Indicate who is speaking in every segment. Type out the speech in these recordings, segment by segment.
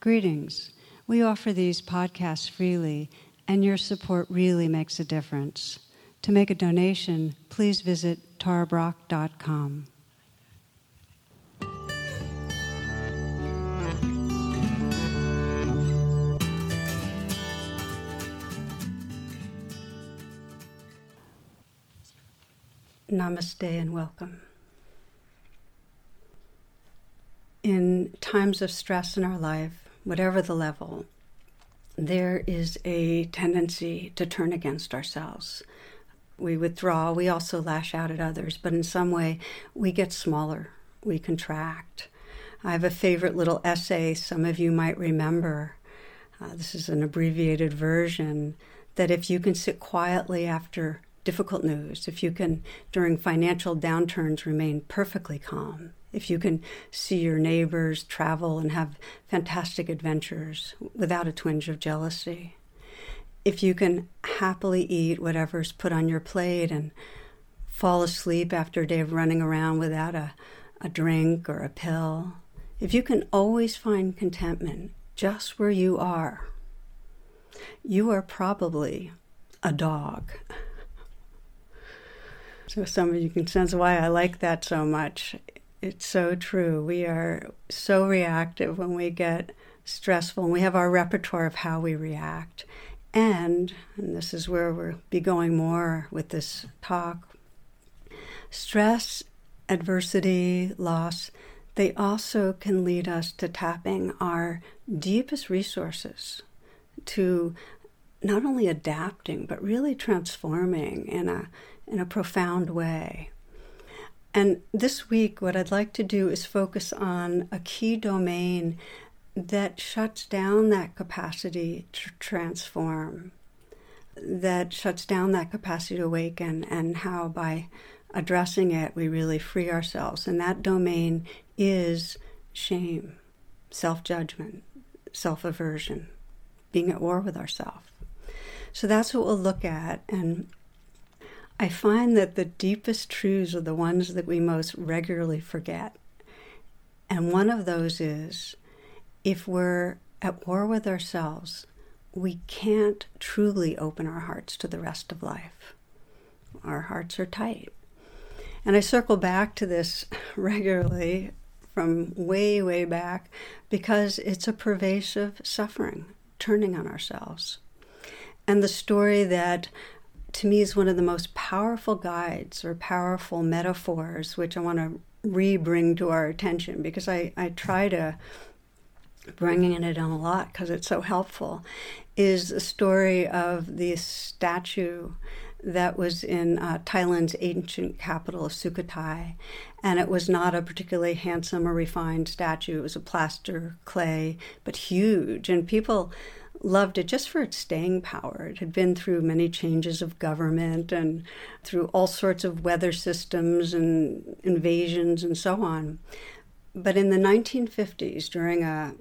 Speaker 1: Greetings. We offer these podcasts freely, and your support really makes a difference. To make a donation, please visit tarabrach.com. Namaste and welcome. In times of stress in our life, whatever the level, there is a tendency to turn against ourselves. We withdraw, we also lash out at others, but in some way we get smaller, we contract. I have a favorite little essay some of you might remember. Uh, this is an abbreviated version that if you can sit quietly after difficult news, if you can, during financial downturns, remain perfectly calm, if you can see your neighbors travel and have fantastic adventures without a twinge of jealousy, if you can happily eat whatever's put on your plate and fall asleep after a day of running around without a, a drink or a pill, if you can always find contentment just where you are, you are probably a dog. So some of you can sense why I like that so much. It's so true. We are so reactive when we get stressful, and we have our repertoire of how we react. And, and this is where we'll be going more with this talk stress, adversity, loss, they also can lead us to tapping our deepest resources to not only adapting, but really transforming in a, in a profound way. And this week, what I'd like to do is focus on a key domain that shuts down that capacity to transform, that shuts down that capacity to awaken, and how by addressing it, we really free ourselves. And that domain is shame, self judgment, self aversion, being at war with ourselves. So that's what we'll look at. And I find that the deepest truths are the ones that we most regularly forget. And one of those is if we're at war with ourselves, we can't truly open our hearts to the rest of life. Our hearts are tight. And I circle back to this regularly from way, way back because it's a pervasive suffering, turning on ourselves. And the story that to me is one of the most powerful guides or powerful metaphors, which I want to re bring to our attention because I, I try to bring in it in a lot because it's so helpful, is the story of the statue that was in uh, Thailand's ancient capital of Sukhothai. And it was not a particularly handsome or refined statue. It was a plaster clay, but huge. And people loved it just for its staying power. It had been through many changes of government and through all sorts of weather systems and invasions and so on. But in the 1950s, during a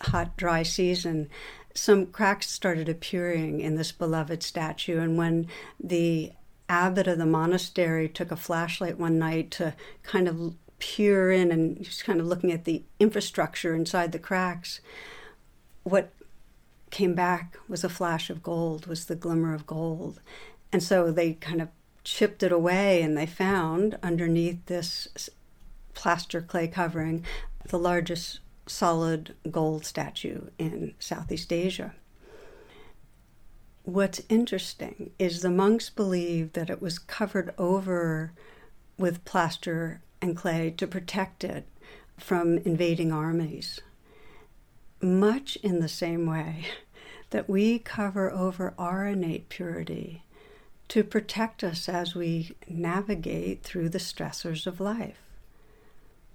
Speaker 1: hot, dry season, some cracks started appearing in this beloved statue. And when the abbot of the monastery took a flashlight one night to kind of peer in and just kind of looking at the infrastructure inside the cracks, what came back was a flash of gold, was the glimmer of gold. And so they kind of chipped it away and they found underneath this plaster clay covering the largest solid gold statue in Southeast Asia. What's interesting is the monks believed that it was covered over with plaster and clay to protect it from invading armies much in the same way that we cover over our innate purity to protect us as we navigate through the stressors of life.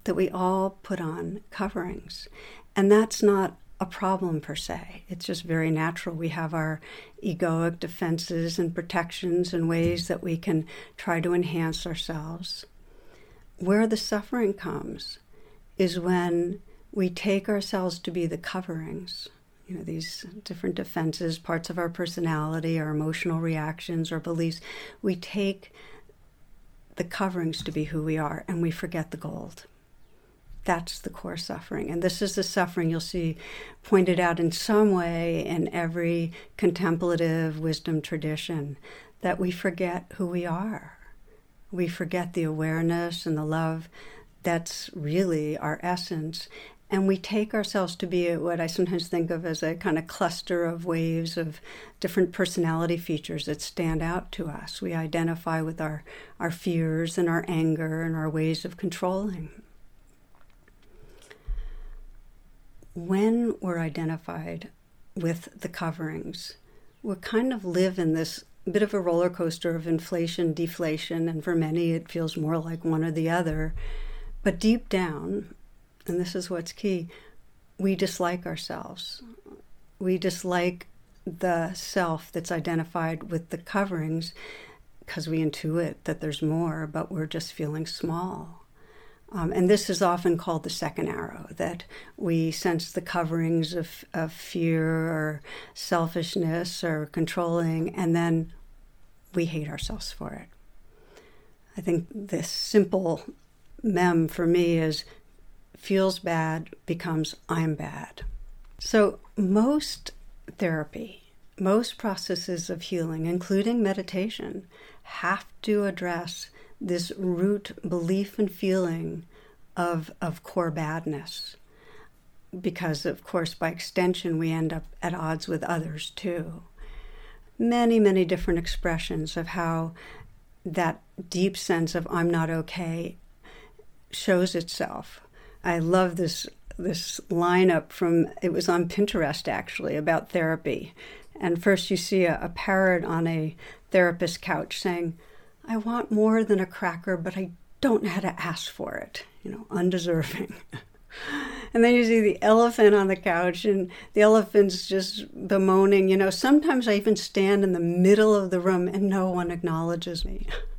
Speaker 1: That we all put on coverings. And that's not a problem per se. It's just very natural. We have our egoic defenses and protections and ways that we can try to enhance ourselves. Where the suffering comes is when we take ourselves to be the coverings, you know, these different defenses, parts of our personality, our emotional reactions, our beliefs. We take the coverings to be who we are and we forget the gold. That's the core suffering. And this is the suffering you'll see pointed out in some way in every contemplative wisdom tradition that we forget who we are. We forget the awareness and the love that's really our essence. And we take ourselves to be what I sometimes think of as a kind of cluster of waves of different personality features that stand out to us. We identify with our, our fears and our anger and our ways of controlling. When we're identified with the coverings, we kind of live in this bit of a roller coaster of inflation, deflation, and for many it feels more like one or the other. But deep down, and this is what's key, we dislike ourselves. We dislike the self that's identified with the coverings because we intuit that there's more, but we're just feeling small. Um, and this is often called the second arrow that we sense the coverings of, of fear or selfishness or controlling, and then we hate ourselves for it. I think this simple mem for me is feels bad becomes I'm bad. So, most therapy, most processes of healing, including meditation, have to address this root belief and feeling of, of core badness. Because, of course, by extension, we end up at odds with others too. Many, many different expressions of how that deep sense of I'm not okay shows itself. I love this this lineup from it was on Pinterest actually about therapy. And first you see a, a parrot on a therapist couch saying, I want more than a cracker, but I don't know how to ask for it, you know, undeserving. and then you see the elephant on the couch, and the elephant's just bemoaning, you know, sometimes I even stand in the middle of the room and no one acknowledges me.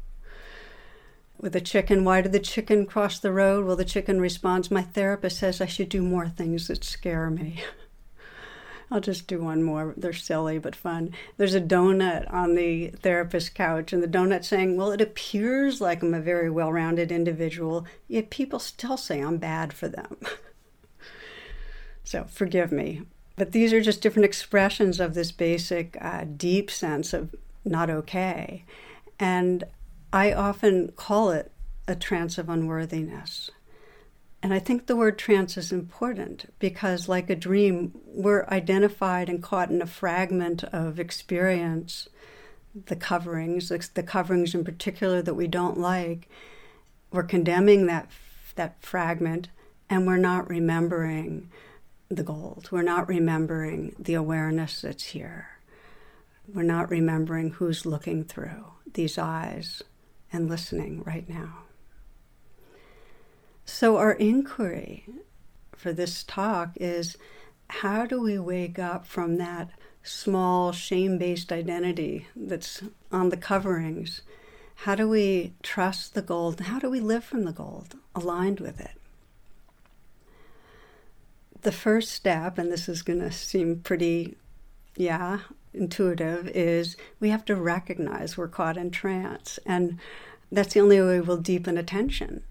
Speaker 1: with a chicken. Why did the chicken cross the road? Well, the chicken responds, My therapist says I should do more things that scare me. I'll just do one more. They're silly but fun. There's a donut on the therapist couch, and the donut saying, Well, it appears like I'm a very well rounded individual, yet people still say I'm bad for them. so forgive me. But these are just different expressions of this basic, uh, deep sense of not okay. And I often call it a trance of unworthiness. And I think the word trance is important because, like a dream, we're identified and caught in a fragment of experience, the coverings, the coverings in particular that we don't like. We're condemning that, that fragment and we're not remembering the gold. We're not remembering the awareness that's here. We're not remembering who's looking through these eyes and listening right now. So, our inquiry for this talk is how do we wake up from that small shame based identity that's on the coverings? How do we trust the gold? How do we live from the gold, aligned with it? The first step, and this is going to seem pretty, yeah, intuitive is we have to recognize we're caught in trance. And that's the only way we'll deepen attention.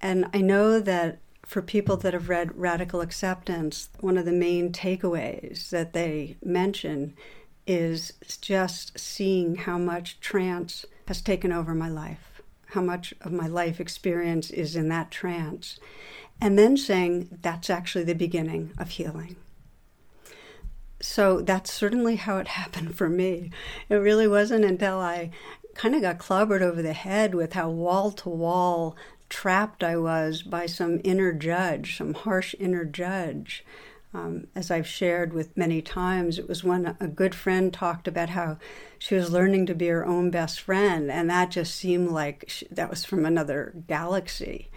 Speaker 1: And I know that for people that have read Radical Acceptance, one of the main takeaways that they mention is just seeing how much trance has taken over my life, how much of my life experience is in that trance, and then saying that's actually the beginning of healing so that's certainly how it happened for me. It really wasn't until I kind of got clobbered over the head with how wall to wall trapped I was by some inner judge, some harsh inner judge. Um, as I've shared with many times, it was when a good friend talked about how she was learning to be her own best friend, and that just seemed like she, that was from another galaxy.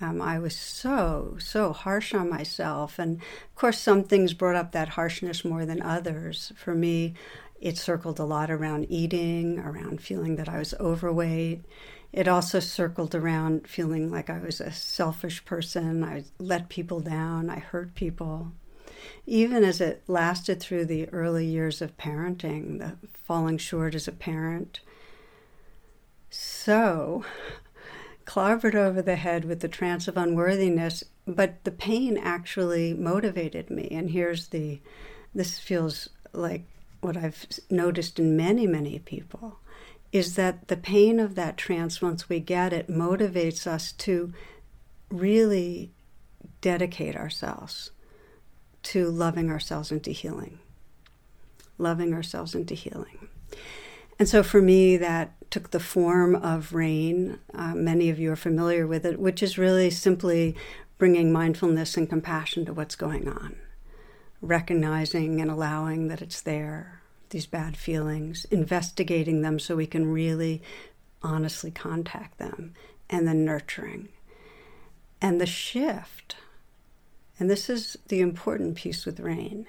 Speaker 1: Um, I was so, so harsh on myself. And of course, some things brought up that harshness more than others. For me, it circled a lot around eating, around feeling that I was overweight. It also circled around feeling like I was a selfish person. I let people down. I hurt people. Even as it lasted through the early years of parenting, the falling short as a parent. So, clobbered over the head with the trance of unworthiness, but the pain actually motivated me. And here's the this feels like what I've noticed in many, many people is that the pain of that trance, once we get it, motivates us to really dedicate ourselves to loving ourselves into healing. Loving ourselves into healing. And so for me, that took the form of rain. Uh, many of you are familiar with it, which is really simply bringing mindfulness and compassion to what's going on, recognizing and allowing that it's there, these bad feelings, investigating them so we can really honestly contact them, and then nurturing. And the shift, and this is the important piece with rain,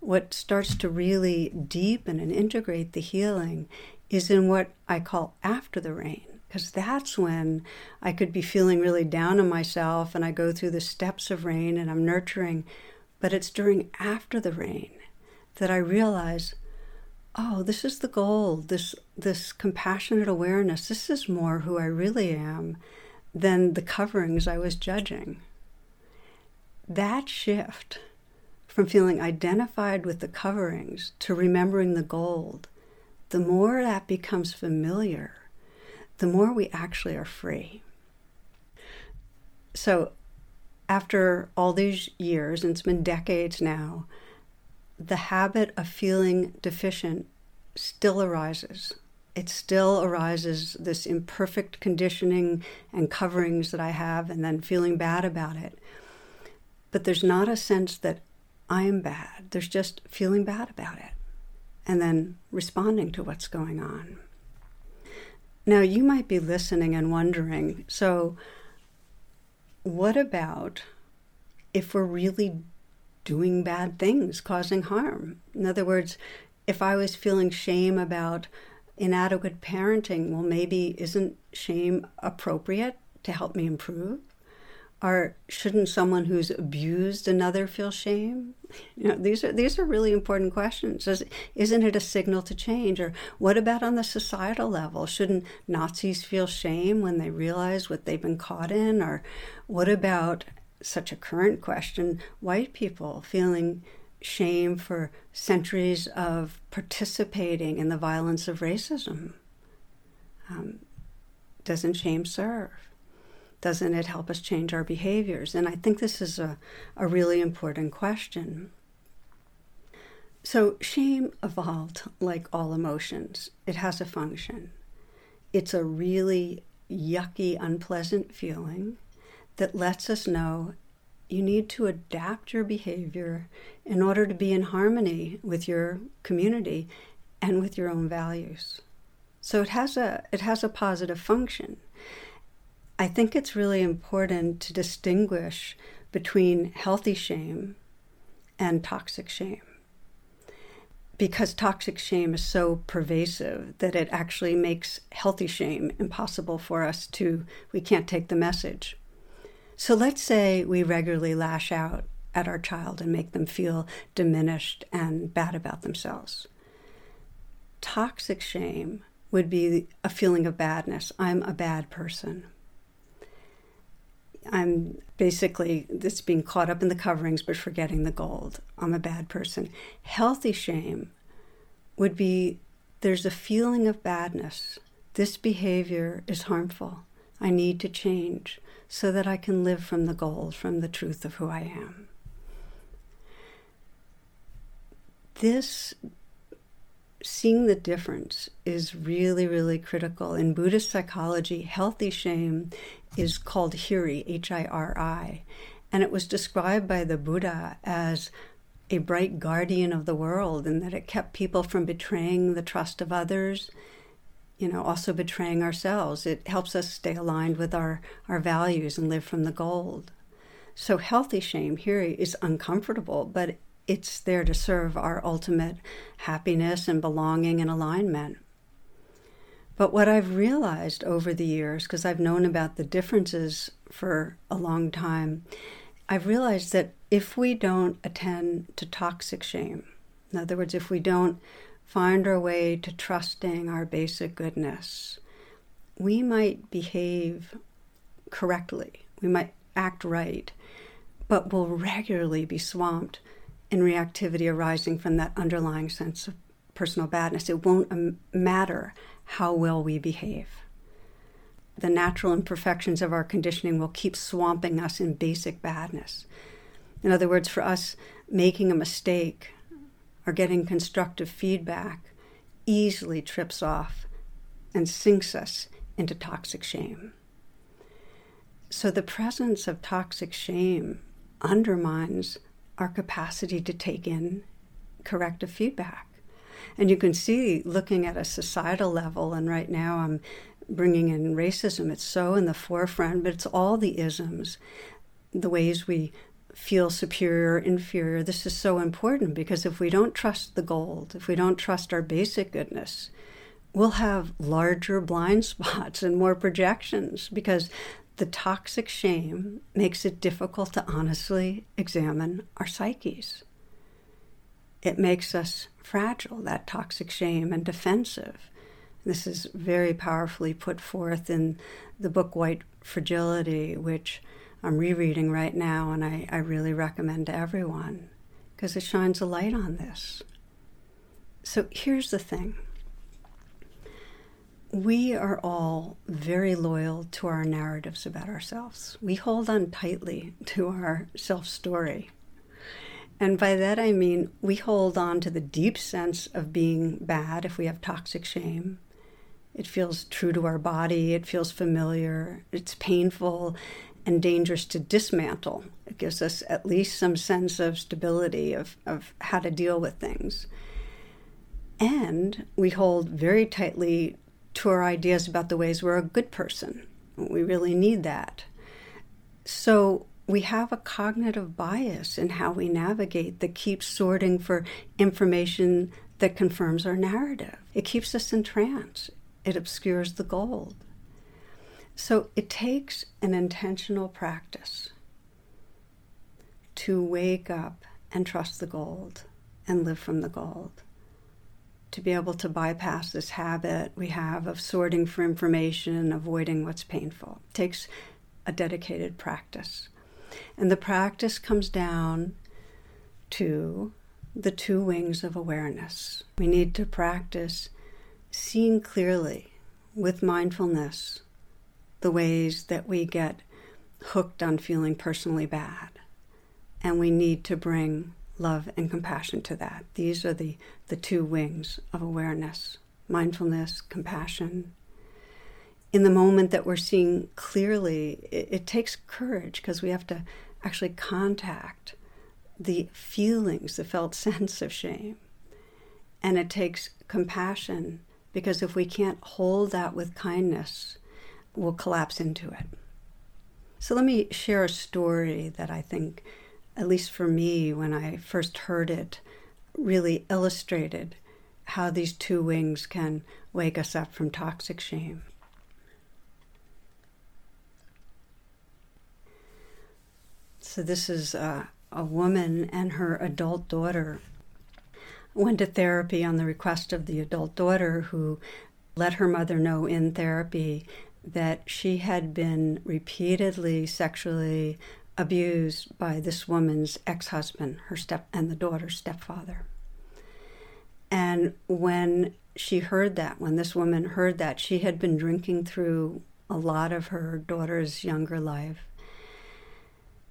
Speaker 1: what starts to really deepen and integrate the healing is in what I call after the rain. Because that's when I could be feeling really down on myself and I go through the steps of rain and I'm nurturing. But it's during after the rain that I realize, oh, this is the goal, this, this compassionate awareness. This is more who I really am than the coverings I was judging. That shift from feeling identified with the coverings to remembering the gold the more that becomes familiar, the more we actually are free. So, after all these years, and it's been decades now, the habit of feeling deficient still arises. It still arises, this imperfect conditioning and coverings that I have, and then feeling bad about it. But there's not a sense that I'm bad, there's just feeling bad about it and then responding to what's going on. Now, you might be listening and wondering so, what about if we're really doing bad things, causing harm? In other words, if I was feeling shame about inadequate parenting, well, maybe isn't shame appropriate to help me improve? Shouldn't someone who's abused another feel shame? You know, these are these are really important questions. Is, isn't it a signal to change? Or what about on the societal level? Shouldn't Nazis feel shame when they realize what they've been caught in? Or what about such a current question, white people feeling shame for centuries of participating in the violence of racism? Um, doesn't shame serve? Doesn't it help us change our behaviors? And I think this is a, a really important question. So, shame evolved like all emotions, it has a function. It's a really yucky, unpleasant feeling that lets us know you need to adapt your behavior in order to be in harmony with your community and with your own values. So it has a it has a positive function. I think it's really important to distinguish between healthy shame and toxic shame. Because toxic shame is so pervasive that it actually makes healthy shame impossible for us to, we can't take the message. So let's say we regularly lash out at our child and make them feel diminished and bad about themselves. Toxic shame would be a feeling of badness. I'm a bad person. I'm basically this being caught up in the coverings but forgetting the gold. I'm a bad person. Healthy shame would be there's a feeling of badness. This behavior is harmful. I need to change so that I can live from the gold, from the truth of who I am. This seeing the difference is really, really critical. In Buddhist psychology, healthy shame is called hiri, H I R I, and it was described by the Buddha as a bright guardian of the world and that it kept people from betraying the trust of others, you know, also betraying ourselves. It helps us stay aligned with our, our values and live from the gold. So, healthy shame here is uncomfortable, but it's there to serve our ultimate happiness and belonging and alignment. But what I've realized over the years, because I've known about the differences for a long time, I've realized that if we don't attend to toxic shame, in other words, if we don't find our way to trusting our basic goodness, we might behave correctly. We might act right, but we'll regularly be swamped in reactivity arising from that underlying sense of personal badness. It won't um, matter how well we behave. The natural imperfections of our conditioning will keep swamping us in basic badness. In other words, for us, making a mistake or getting constructive feedback easily trips off and sinks us into toxic shame. So, the presence of toxic shame undermines our capacity to take in corrective feedback. And you can see, looking at a societal level, and right now I'm bringing in racism, it's so in the forefront, but it's all the isms, the ways we feel superior, inferior. This is so important because if we don't trust the gold, if we don't trust our basic goodness, we'll have larger blind spots and more projections because the toxic shame makes it difficult to honestly examine our psyches. It makes us fragile, that toxic shame, and defensive. This is very powerfully put forth in the book White Fragility, which I'm rereading right now, and I, I really recommend to everyone because it shines a light on this. So here's the thing we are all very loyal to our narratives about ourselves. We hold on tightly to our self story. And by that I mean we hold on to the deep sense of being bad if we have toxic shame. It feels true to our body, it feels familiar, it's painful and dangerous to dismantle. It gives us at least some sense of stability, of, of how to deal with things. And we hold very tightly to our ideas about the ways we're a good person. We really need that. So we have a cognitive bias in how we navigate that keeps sorting for information that confirms our narrative. It keeps us in trance, it obscures the gold. So it takes an intentional practice to wake up and trust the gold and live from the gold to be able to bypass this habit we have of sorting for information and avoiding what's painful. It takes a dedicated practice. And the practice comes down to the two wings of awareness. We need to practice seeing clearly with mindfulness the ways that we get hooked on feeling personally bad. And we need to bring love and compassion to that. These are the, the two wings of awareness mindfulness, compassion. In the moment that we're seeing clearly, it, it takes courage because we have to actually contact the feelings, the felt sense of shame. And it takes compassion because if we can't hold that with kindness, we'll collapse into it. So let me share a story that I think at least for me, when I first heard it, really illustrated how these two wings can wake us up from toxic shame. So, this is a, a woman and her adult daughter went to therapy on the request of the adult daughter who let her mother know in therapy that she had been repeatedly sexually abused by this woman's ex-husband, her step and the daughter's stepfather. And when she heard that, when this woman heard that, she had been drinking through a lot of her daughter's younger life.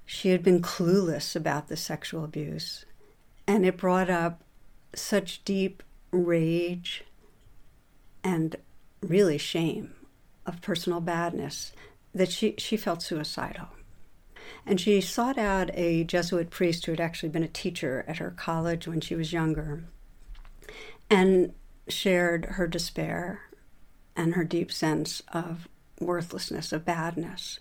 Speaker 1: She had been clueless about the sexual abuse, and it brought up such deep rage and really shame of personal badness that she, she felt suicidal. And she sought out a Jesuit priest who had actually been a teacher at her college when she was younger and shared her despair and her deep sense of worthlessness, of badness.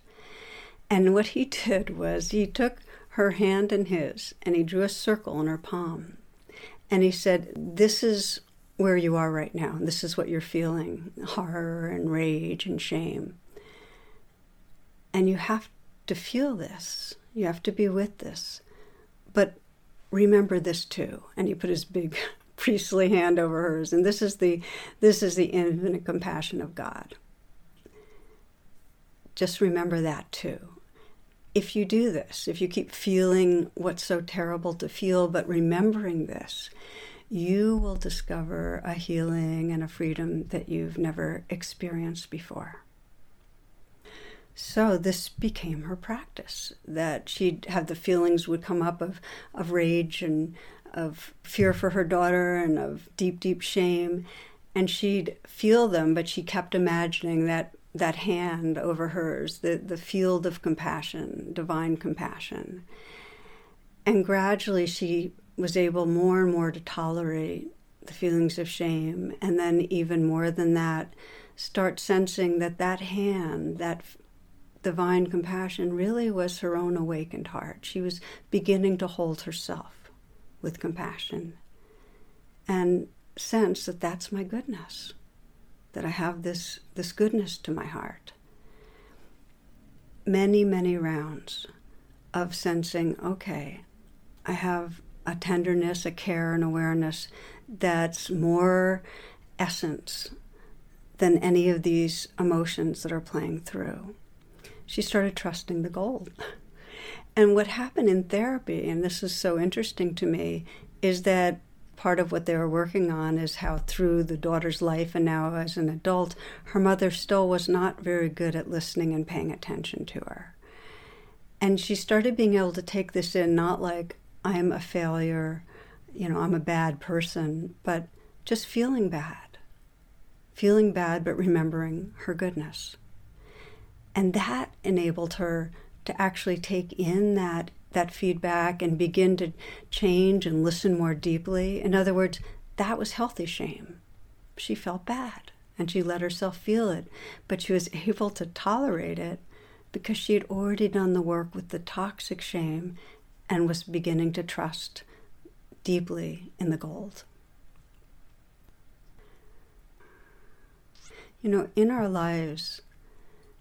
Speaker 1: And what he did was he took her hand in his and he drew a circle in her palm. And he said, This is where you are right now. This is what you're feeling horror and rage and shame. And you have to feel this. You have to be with this. But remember this too. And he put his big priestly hand over hers. And this is the this is the infinite compassion of God. Just remember that too. If you do this, if you keep feeling what's so terrible to feel, but remembering this, you will discover a healing and a freedom that you've never experienced before. So this became her practice that she'd have the feelings would come up of, of rage and of fear for her daughter and of deep, deep shame. And she'd feel them, but she kept imagining that that hand over hers, the, the field of compassion, divine compassion. And gradually she was able more and more to tolerate the feelings of shame. And then, even more than that, start sensing that that hand, that divine compassion, really was her own awakened heart. She was beginning to hold herself with compassion and sense that that's my goodness that I have this, this goodness to my heart. Many, many rounds of sensing, okay, I have a tenderness, a care, an awareness that's more essence than any of these emotions that are playing through. She started trusting the gold. And what happened in therapy, and this is so interesting to me, is that part of what they were working on is how through the daughter's life and now as an adult, her mother still was not very good at listening and paying attention to her. And she started being able to take this in not like, I'm a failure, you know, I'm a bad person, but just feeling bad. Feeling bad, but remembering her goodness. And that enabled her to actually take in that that feedback and begin to change and listen more deeply. In other words, that was healthy shame. She felt bad and she let herself feel it, but she was able to tolerate it because she had already done the work with the toxic shame and was beginning to trust deeply in the gold. You know, in our lives,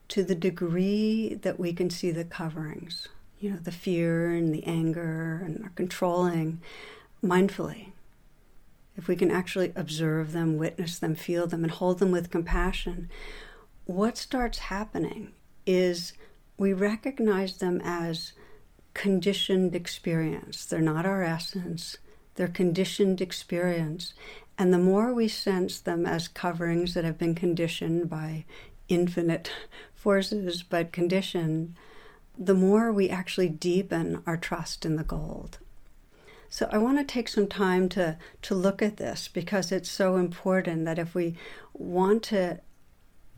Speaker 1: to the degree that we can see the coverings, you know, the fear and the anger and our controlling mindfully. If we can actually observe them, witness them, feel them, and hold them with compassion, what starts happening is we recognize them as conditioned experience. They're not our essence, they're conditioned experience. And the more we sense them as coverings that have been conditioned by infinite forces, but conditioned, the more we actually deepen our trust in the gold. So I want to take some time to, to look at this because it's so important that if we want to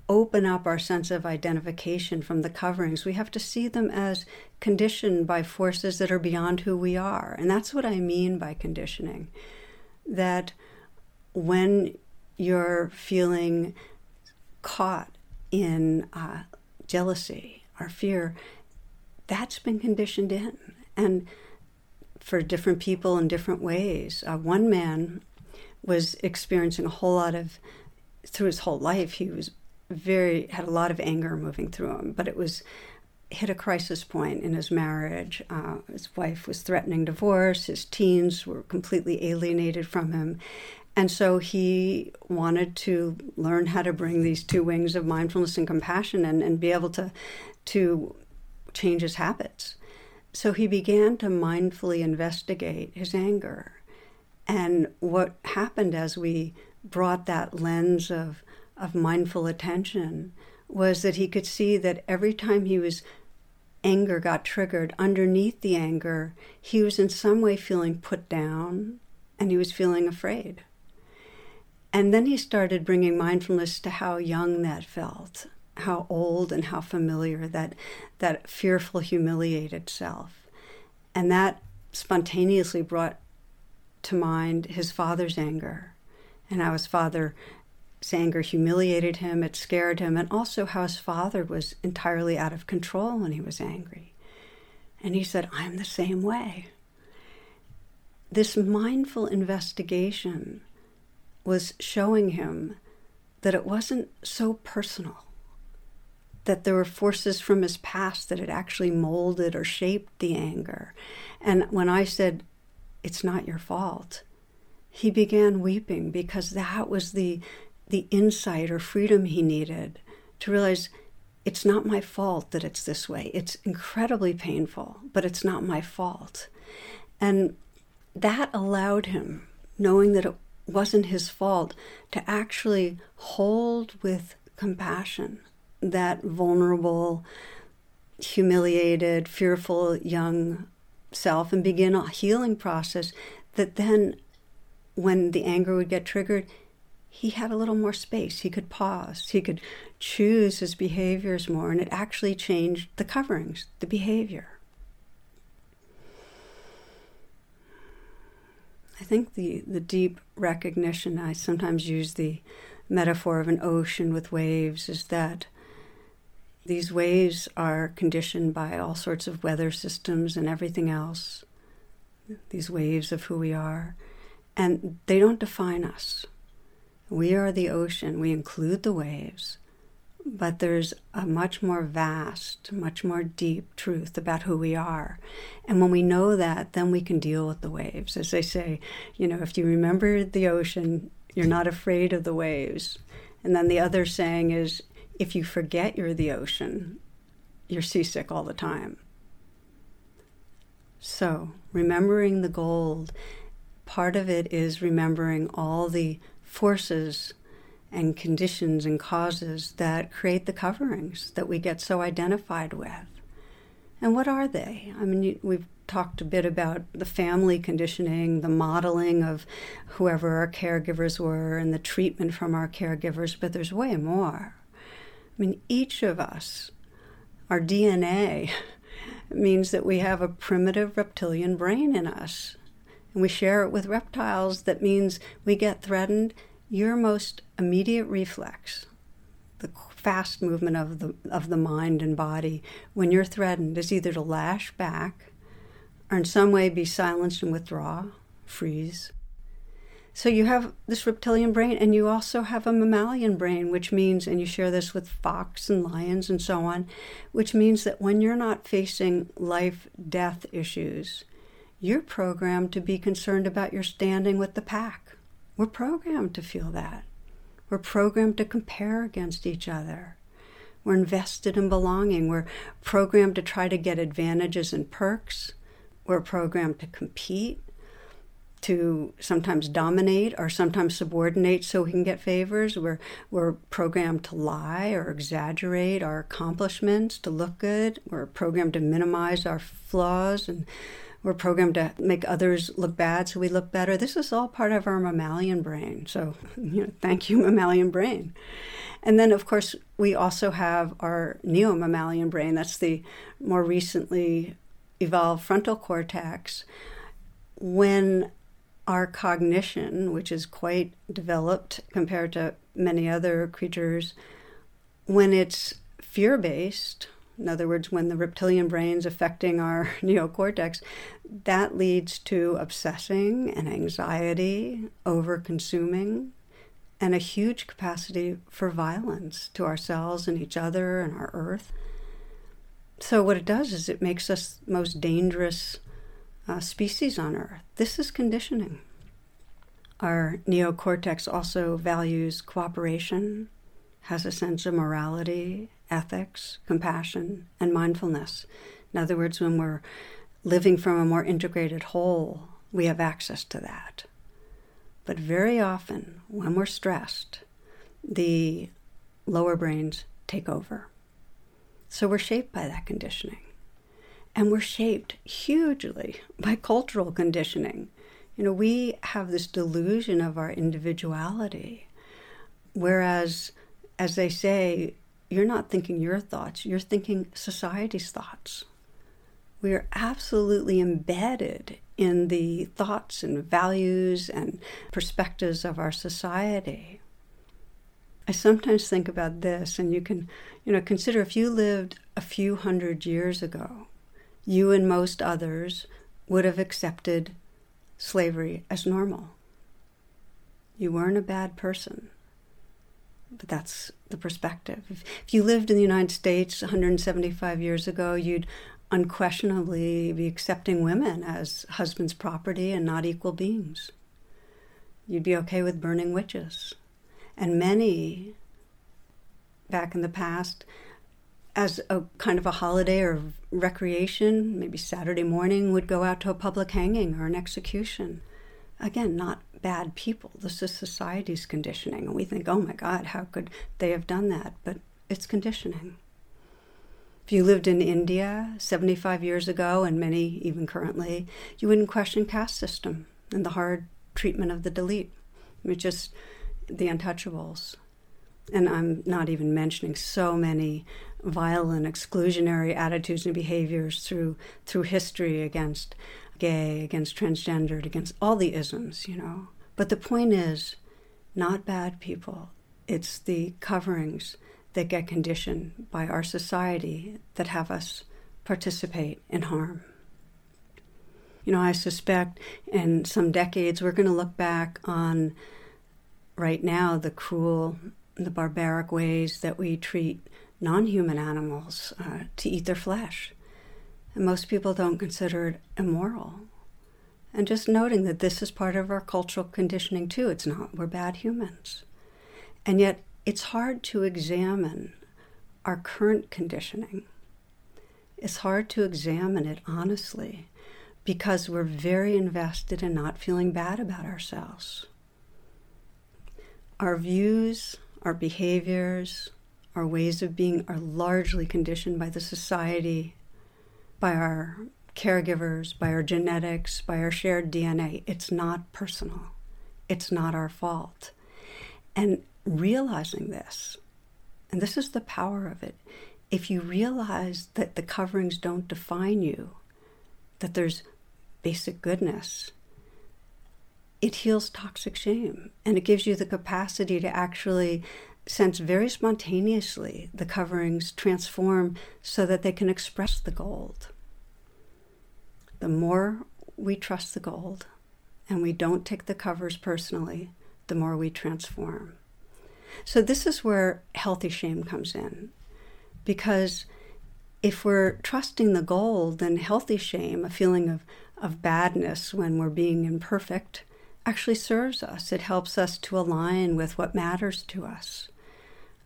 Speaker 1: open up our sense of identification from the coverings, we have to see them as conditioned by forces that are beyond who we are. And that's what I mean by conditioning. That when you're feeling caught in uh, jealousy or fear, that's been conditioned in. And for different people in different ways. Uh, one man was experiencing a whole lot of, through his whole life, he was very, had a lot of anger moving through him, but it was hit a crisis point in his marriage. Uh, his wife was threatening divorce, his teens were completely alienated from him. And so he wanted to learn how to bring these two wings of mindfulness and compassion and, and be able to, to change his habits. So he began to mindfully investigate his anger. And what happened as we brought that lens of, of mindful attention was that he could see that every time he was anger got triggered, underneath the anger, he was in some way feeling put down and he was feeling afraid. And then he started bringing mindfulness to how young that felt how old and how familiar that that fearful humiliated self. And that spontaneously brought to mind his father's anger and how his father's anger humiliated him it scared him and also how his father was entirely out of control when he was angry. And he said i'm the same way. This mindful investigation was showing him that it wasn't so personal that there were forces from his past that had actually molded or shaped the anger. And when I said, It's not your fault, he began weeping because that was the, the insight or freedom he needed to realize it's not my fault that it's this way. It's incredibly painful, but it's not my fault. And that allowed him, knowing that it wasn't his fault, to actually hold with compassion that vulnerable, humiliated, fearful young self and begin a healing process that then, when the anger would get triggered, he had a little more space. He could pause. He could choose his behaviors more, and it actually changed the coverings, the behavior. I think the, the deep recognition, I sometimes use the metaphor of an ocean with waves, is that these waves are conditioned by all sorts of weather systems and everything else, these waves of who we are, and they don't define us. We are the ocean, we include the waves, but there's a much more vast, much more deep truth about who we are. And when we know that, then we can deal with the waves. As they say, you know, if you remember the ocean, you're not afraid of the waves. And then the other saying is, if you forget you're the ocean, you're seasick all the time. So, remembering the gold, part of it is remembering all the forces and conditions and causes that create the coverings that we get so identified with. And what are they? I mean, we've talked a bit about the family conditioning, the modeling of whoever our caregivers were, and the treatment from our caregivers, but there's way more. I mean, each of us, our DNA, means that we have a primitive reptilian brain in us and we share it with reptiles, that means we get threatened, your most immediate reflex, the fast movement of the, of the mind and body when you're threatened, is either to lash back or in some way be silenced and withdraw, freeze. So you have this reptilian brain, and you also have a mammalian brain, which means, and you share this with fox and lions and so on, which means that when you're not facing life death issues, you're programmed to be concerned about your standing with the pack. We're programmed to feel that. We're programmed to compare against each other. We're invested in belonging. We're programmed to try to get advantages and perks. We're programmed to compete, to sometimes dominate or sometimes subordinate so we can get favors. We're, we're programmed to lie or exaggerate our accomplishments to look good. We're programmed to minimize our flaws and we're programmed to make others look bad so we look better. This is all part of our mammalian brain. So, you know, thank you, mammalian brain. And then, of course, we also have our neo mammalian brain. That's the more recently evolved frontal cortex. When our cognition, which is quite developed compared to many other creatures, when it's fear based, in other words, when the reptilian brain's affecting our neocortex, that leads to obsessing and anxiety, over consuming, and a huge capacity for violence to ourselves and each other and our earth. So, what it does is it makes us most dangerous uh, species on earth. This is conditioning. Our neocortex also values cooperation, has a sense of morality ethics, compassion, and mindfulness. In other words, when we're living from a more integrated whole, we have access to that. But very often, when we're stressed, the lower brains take over. So we're shaped by that conditioning. And we're shaped hugely by cultural conditioning. You know, we have this delusion of our individuality, whereas, as they say, you're not thinking your thoughts, you're thinking society's thoughts. We are absolutely embedded in the thoughts and values and perspectives of our society. I sometimes think about this, and you can, you know, consider if you lived a few hundred years ago, you and most others would have accepted slavery as normal. You weren't a bad person but that's the perspective. If, if you lived in the United States 175 years ago, you'd unquestionably be accepting women as husband's property and not equal beings. You'd be okay with burning witches. And many back in the past as a kind of a holiday or recreation, maybe Saturday morning, would go out to a public hanging or an execution. Again, not bad people. This is society's conditioning. And we think, oh my God, how could they have done that? But it's conditioning. If you lived in India 75 years ago, and many even currently, you wouldn't question caste system and the hard treatment of the Dalit. It's just the untouchables. And I'm not even mentioning so many violent exclusionary attitudes and behaviors through through history against gay, against transgendered, against all the isms, you know. But the point is not bad people. It's the coverings that get conditioned by our society that have us participate in harm. You know, I suspect in some decades we're going to look back on right now the cruel, the barbaric ways that we treat non human animals uh, to eat their flesh. And most people don't consider it immoral. And just noting that this is part of our cultural conditioning too. It's not, we're bad humans. And yet, it's hard to examine our current conditioning. It's hard to examine it honestly because we're very invested in not feeling bad about ourselves. Our views, our behaviors, our ways of being are largely conditioned by the society, by our caregivers, by our genetics, by our shared DNA. It's not personal. It's not our fault. And realizing this, and this is the power of it, if you realize that the coverings don't define you, that there's basic goodness, it heals toxic shame and it gives you the capacity to actually sense very spontaneously the coverings transform so that they can express the gold. The more we trust the gold and we don't take the covers personally, the more we transform. So, this is where healthy shame comes in. Because if we're trusting the gold, then healthy shame, a feeling of, of badness when we're being imperfect, actually serves us. It helps us to align with what matters to us.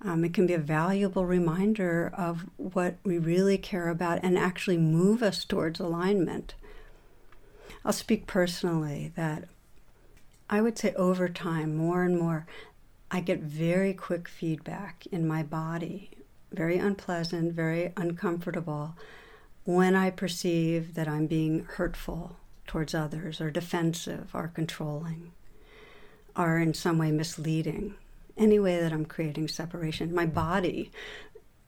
Speaker 1: Um, it can be a valuable reminder of what we really care about and actually move us towards alignment. I'll speak personally that I would say over time, more and more, I get very quick feedback in my body, very unpleasant, very uncomfortable, when I perceive that I'm being hurtful towards others or defensive or controlling or in some way misleading any way that I'm creating separation. My body,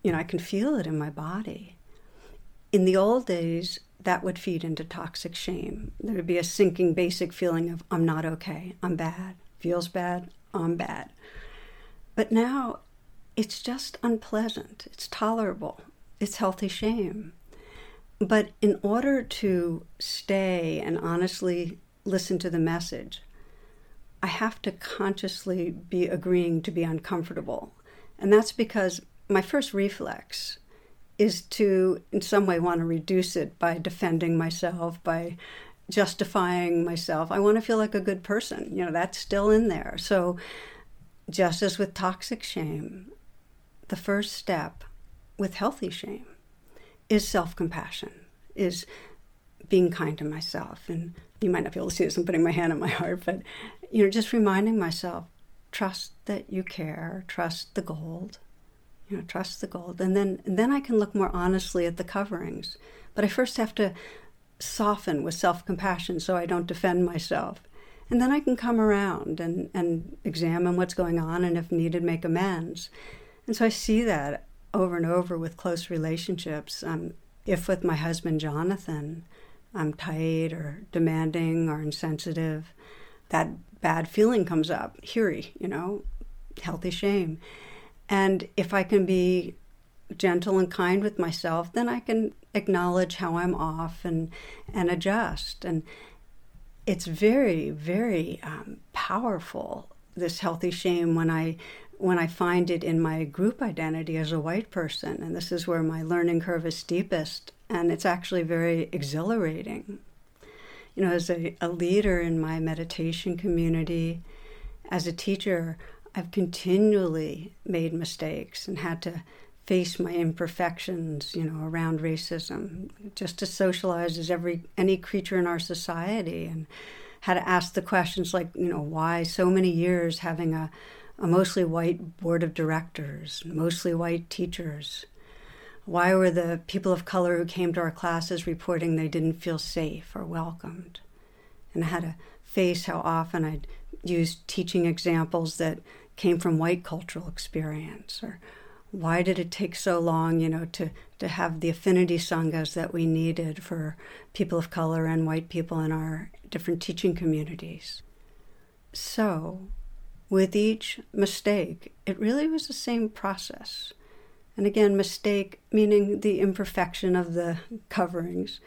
Speaker 1: you know, I can feel it in my body. In the old days, that would feed into toxic shame. There would be a sinking basic feeling of, I'm not okay, I'm bad, feels bad, I'm bad. But now it's just unpleasant, it's tolerable, it's healthy shame. But in order to stay and honestly listen to the message, I have to consciously be agreeing to be uncomfortable. And that's because my first reflex is to, in some way, want to reduce it by defending myself, by justifying myself. I want to feel like a good person. You know, that's still in there. So, just as with toxic shame, the first step with healthy shame is self compassion, is being kind to myself. And you might not be able to see this, I'm putting my hand on my heart, but you know, just reminding myself, trust that you care, trust the gold, you know, trust the gold. And then and then I can look more honestly at the coverings. But I first have to soften with self-compassion so I don't defend myself. And then I can come around and, and examine what's going on and if needed make amends. And so I see that over and over with close relationships. Um, if with my husband Jonathan, I'm tight or demanding or insensitive, that bad feeling comes up, hiri, you know, healthy shame. And if I can be gentle and kind with myself, then I can acknowledge how I'm off and and adjust. And it's very, very um, powerful. This healthy shame when I when I find it in my group identity as a white person, and this is where my learning curve is steepest, and it's actually very exhilarating you know, as a, a leader in my meditation community, as a teacher, I've continually made mistakes and had to face my imperfections, you know, around racism, just as socialized as every any creature in our society, and had to ask the questions like, you know, why so many years having a, a mostly white board of directors, mostly white teachers. Why were the people of color who came to our classes reporting they didn't feel safe or welcomed? And I had to face how often I'd used teaching examples that came from white cultural experience or why did it take so long, you know, to, to have the affinity sanghas that we needed for people of color and white people in our different teaching communities? So, with each mistake, it really was the same process. And again, mistake meaning the imperfection of the coverings,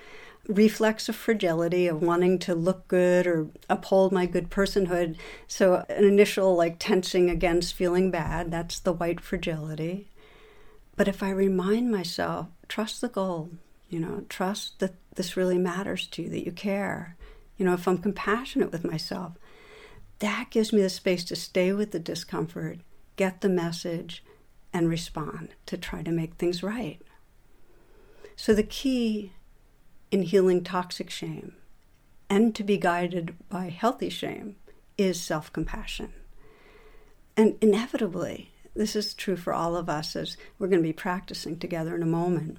Speaker 1: reflex of fragility of wanting to look good or uphold my good personhood. So, an initial like tensing against feeling bad, that's the white fragility. But if I remind myself, trust the goal, you know, trust that this really matters to you, that you care. You know, if I'm compassionate with myself, that gives me the space to stay with the discomfort, get the message, and respond to try to make things right. So the key in healing toxic shame and to be guided by healthy shame is self compassion. And inevitably, this is true for all of us as we're going to be practicing together in a moment.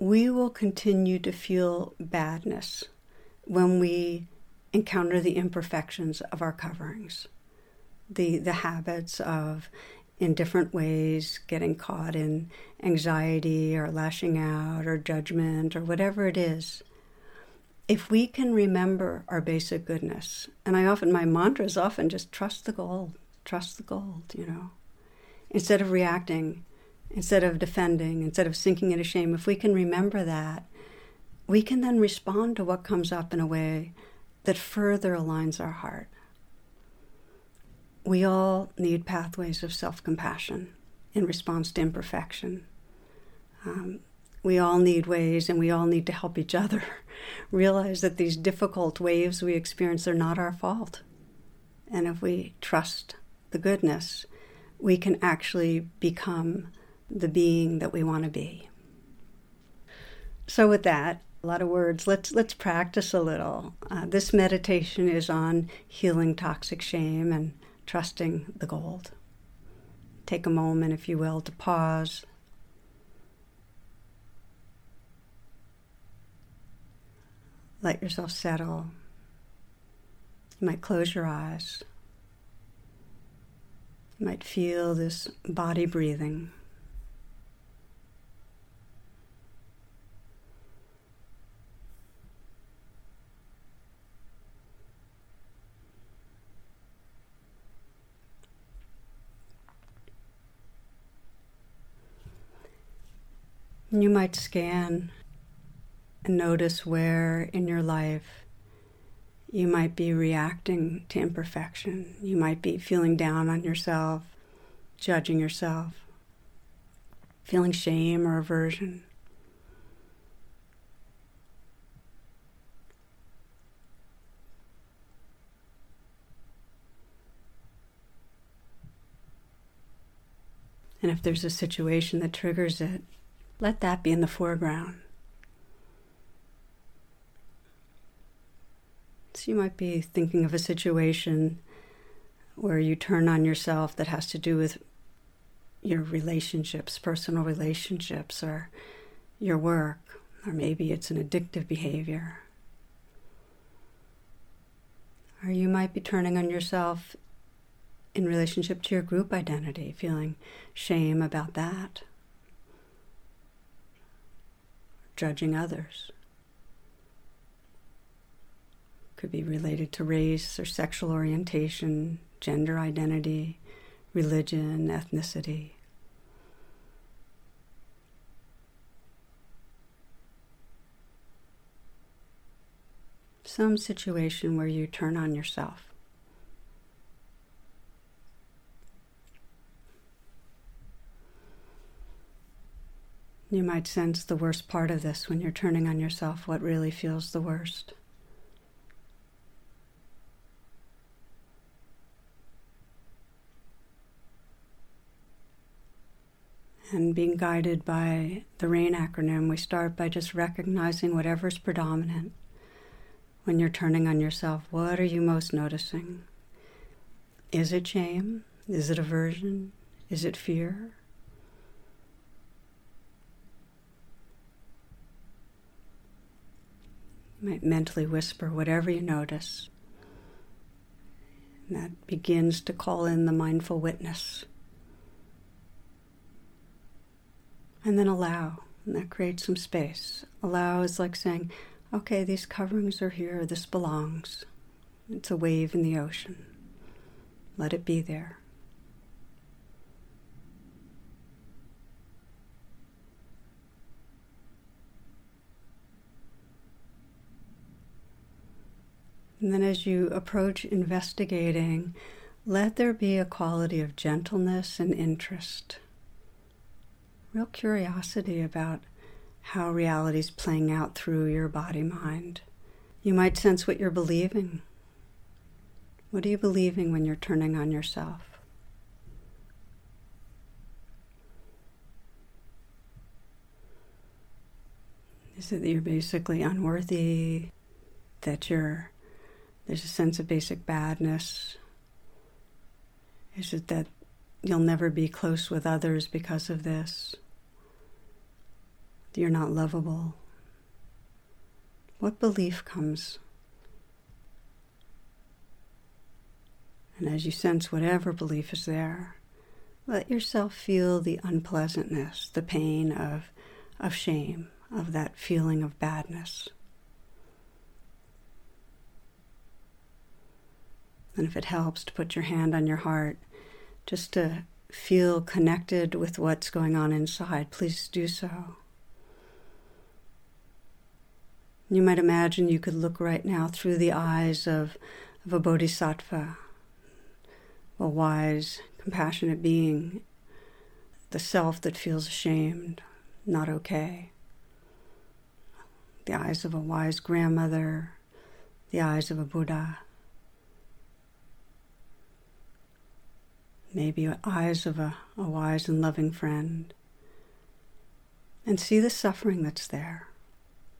Speaker 1: We will continue to feel badness when we encounter the imperfections of our coverings, the, the habits of, in different ways, getting caught in anxiety or lashing out or judgment or whatever it is. If we can remember our basic goodness, and I often, my mantra is often just trust the gold, trust the gold, you know. Instead of reacting, instead of defending, instead of sinking into shame, if we can remember that, we can then respond to what comes up in a way that further aligns our heart. We all need pathways of self compassion in response to imperfection. Um, we all need ways and we all need to help each other realize that these difficult waves we experience are not our fault. And if we trust the goodness, we can actually become the being that we want to be. So, with that, a lot of words. Let's let's practice a little. Uh, this meditation is on healing toxic shame and trusting the gold. Take a moment, if you will, to pause. Let yourself settle. You might close your eyes. You might feel this body breathing. You might scan and notice where in your life you might be reacting to imperfection. You might be feeling down on yourself, judging yourself, feeling shame or aversion. And if there's a situation that triggers it, let that be in the foreground. So you might be thinking of a situation where you turn on yourself that has to do with your relationships, personal relationships, or your work, or maybe it's an addictive behavior. Or you might be turning on yourself in relationship to your group identity, feeling shame about that, judging others. could be related to race or sexual orientation, gender identity, religion, ethnicity. Some situation where you turn on yourself. You might sense the worst part of this when you're turning on yourself, what really feels the worst. And being guided by the RAIN acronym, we start by just recognizing whatever's predominant. When you're turning on yourself, what are you most noticing? Is it shame? Is it aversion? Is it fear? Might mentally whisper whatever you notice. And that begins to call in the mindful witness. And then allow, and that creates some space. Allow is like saying, okay, these coverings are here, this belongs. It's a wave in the ocean. Let it be there. And then as you approach investigating, let there be a quality of gentleness and interest. Real curiosity about how reality is playing out through your body mind. You might sense what you're believing. What are you believing when you're turning on yourself? Is it that you're basically unworthy, that you're there's a sense of basic badness. Is it that you'll never be close with others because of this? You're not lovable? What belief comes? And as you sense whatever belief is there, let yourself feel the unpleasantness, the pain of, of shame, of that feeling of badness. And if it helps to put your hand on your heart, just to feel connected with what's going on inside, please do so. You might imagine you could look right now through the eyes of, of a bodhisattva, a wise, compassionate being, the self that feels ashamed, not okay. The eyes of a wise grandmother, the eyes of a Buddha. Maybe eyes of a, a wise and loving friend, and see the suffering that's there,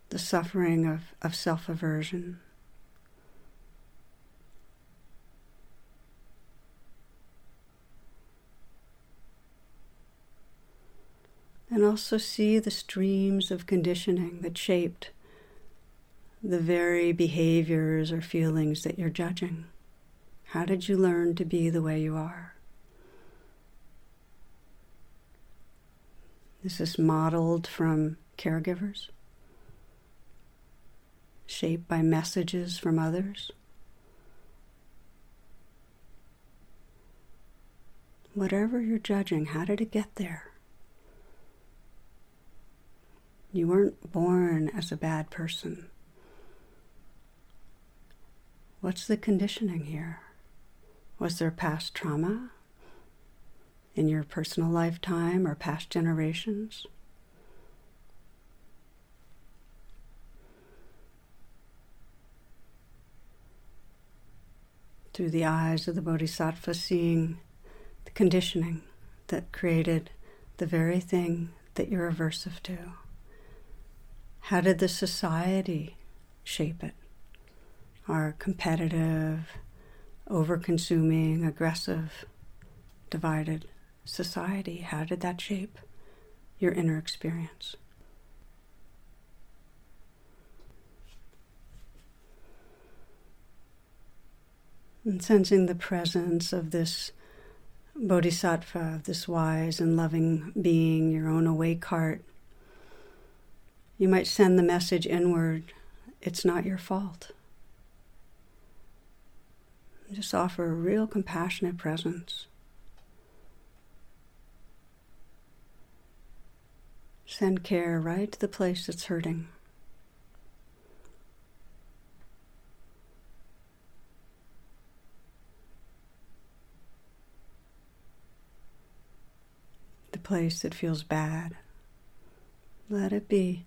Speaker 1: the suffering of, of self aversion. And also see the streams of conditioning that shaped the very behaviors or feelings that you're judging. How did you learn to be the way you are? This is modeled from caregivers, shaped by messages from others. Whatever you're judging, how did it get there? You weren't born as a bad person. What's the conditioning here? Was there past trauma? In your personal lifetime or past generations. Through the eyes of the Bodhisattva, seeing the conditioning that created the very thing that you're aversive to. How did the society shape it? Our competitive, over consuming, aggressive, divided society, how did that shape your inner experience? And sensing the presence of this bodhisattva, this wise and loving being, your own awake heart, you might send the message inward it's not your fault. Just offer a real compassionate presence. Send care right to the place that's hurting. The place that feels bad. Let it be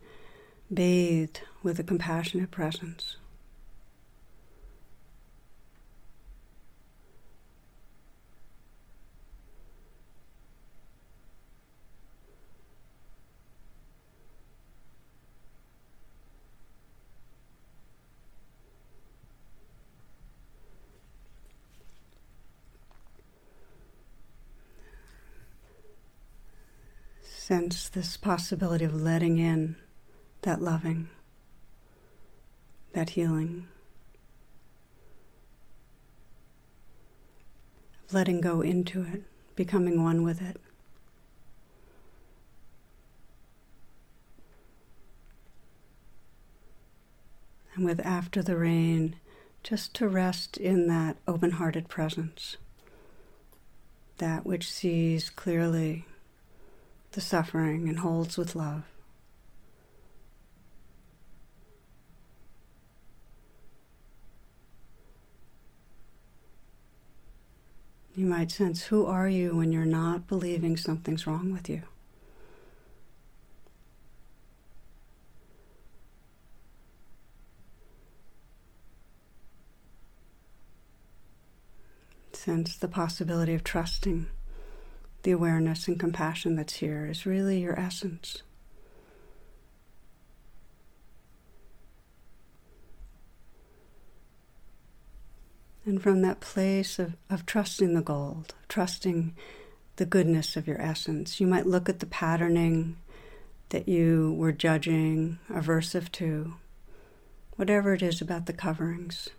Speaker 1: bathed with a compassionate presence. Sense this possibility of letting in that loving, that healing, of letting go into it, becoming one with it. And with after the RAIN, just to rest in that open hearted presence, that which sees clearly the suffering and holds with love. You might sense who are you when you're not believing something's wrong with you? Sense the possibility of trusting the awareness and compassion that's here is really your essence. And from that place of, of trusting the gold, trusting the goodness of your essence, you might look at the patterning that you were judging, aversive to, whatever it is about the coverings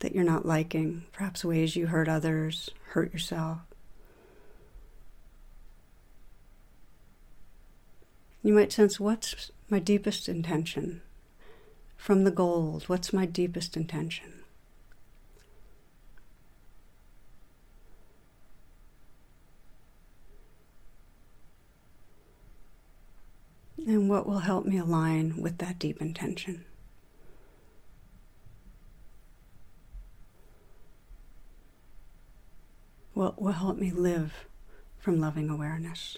Speaker 1: that you're not liking, perhaps ways you hurt others, hurt yourself. You might sense what's my deepest intention? From the gold, what's my deepest intention? And what will help me align with that deep intention? What will help me live from loving awareness?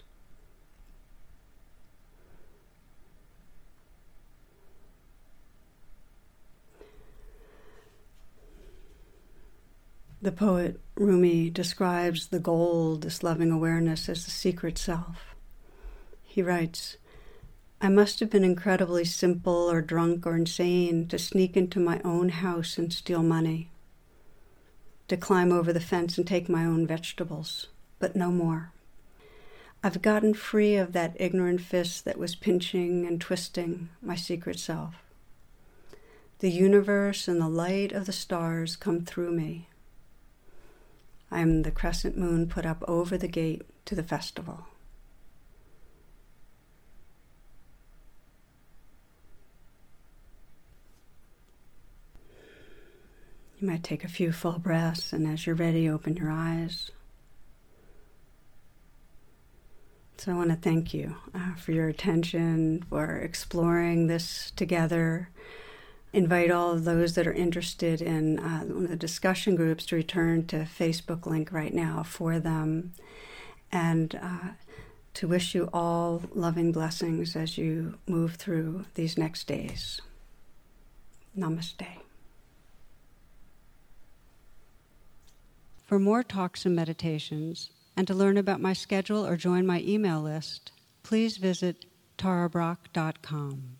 Speaker 1: The poet Rumi describes the gold, this loving awareness, as the secret self. He writes, I must have been incredibly simple or drunk or insane to sneak into my own house and steal money, to climb over the fence and take my own vegetables, but no more. I've gotten free of that ignorant fist that was pinching and twisting my secret self. The universe and the light of the stars come through me. I am the crescent moon put up over the gate to the festival. You might take a few full breaths, and as you're ready, open your eyes. So, I want to thank you uh, for your attention, for exploring this together. Invite all of those that are interested in uh, one of the discussion groups to return to Facebook link right now for them. And uh, to wish you all loving blessings as you move through these next days. Namaste. For more talks and meditations, and to learn about my schedule or join my email list, please visit tarabrach.com.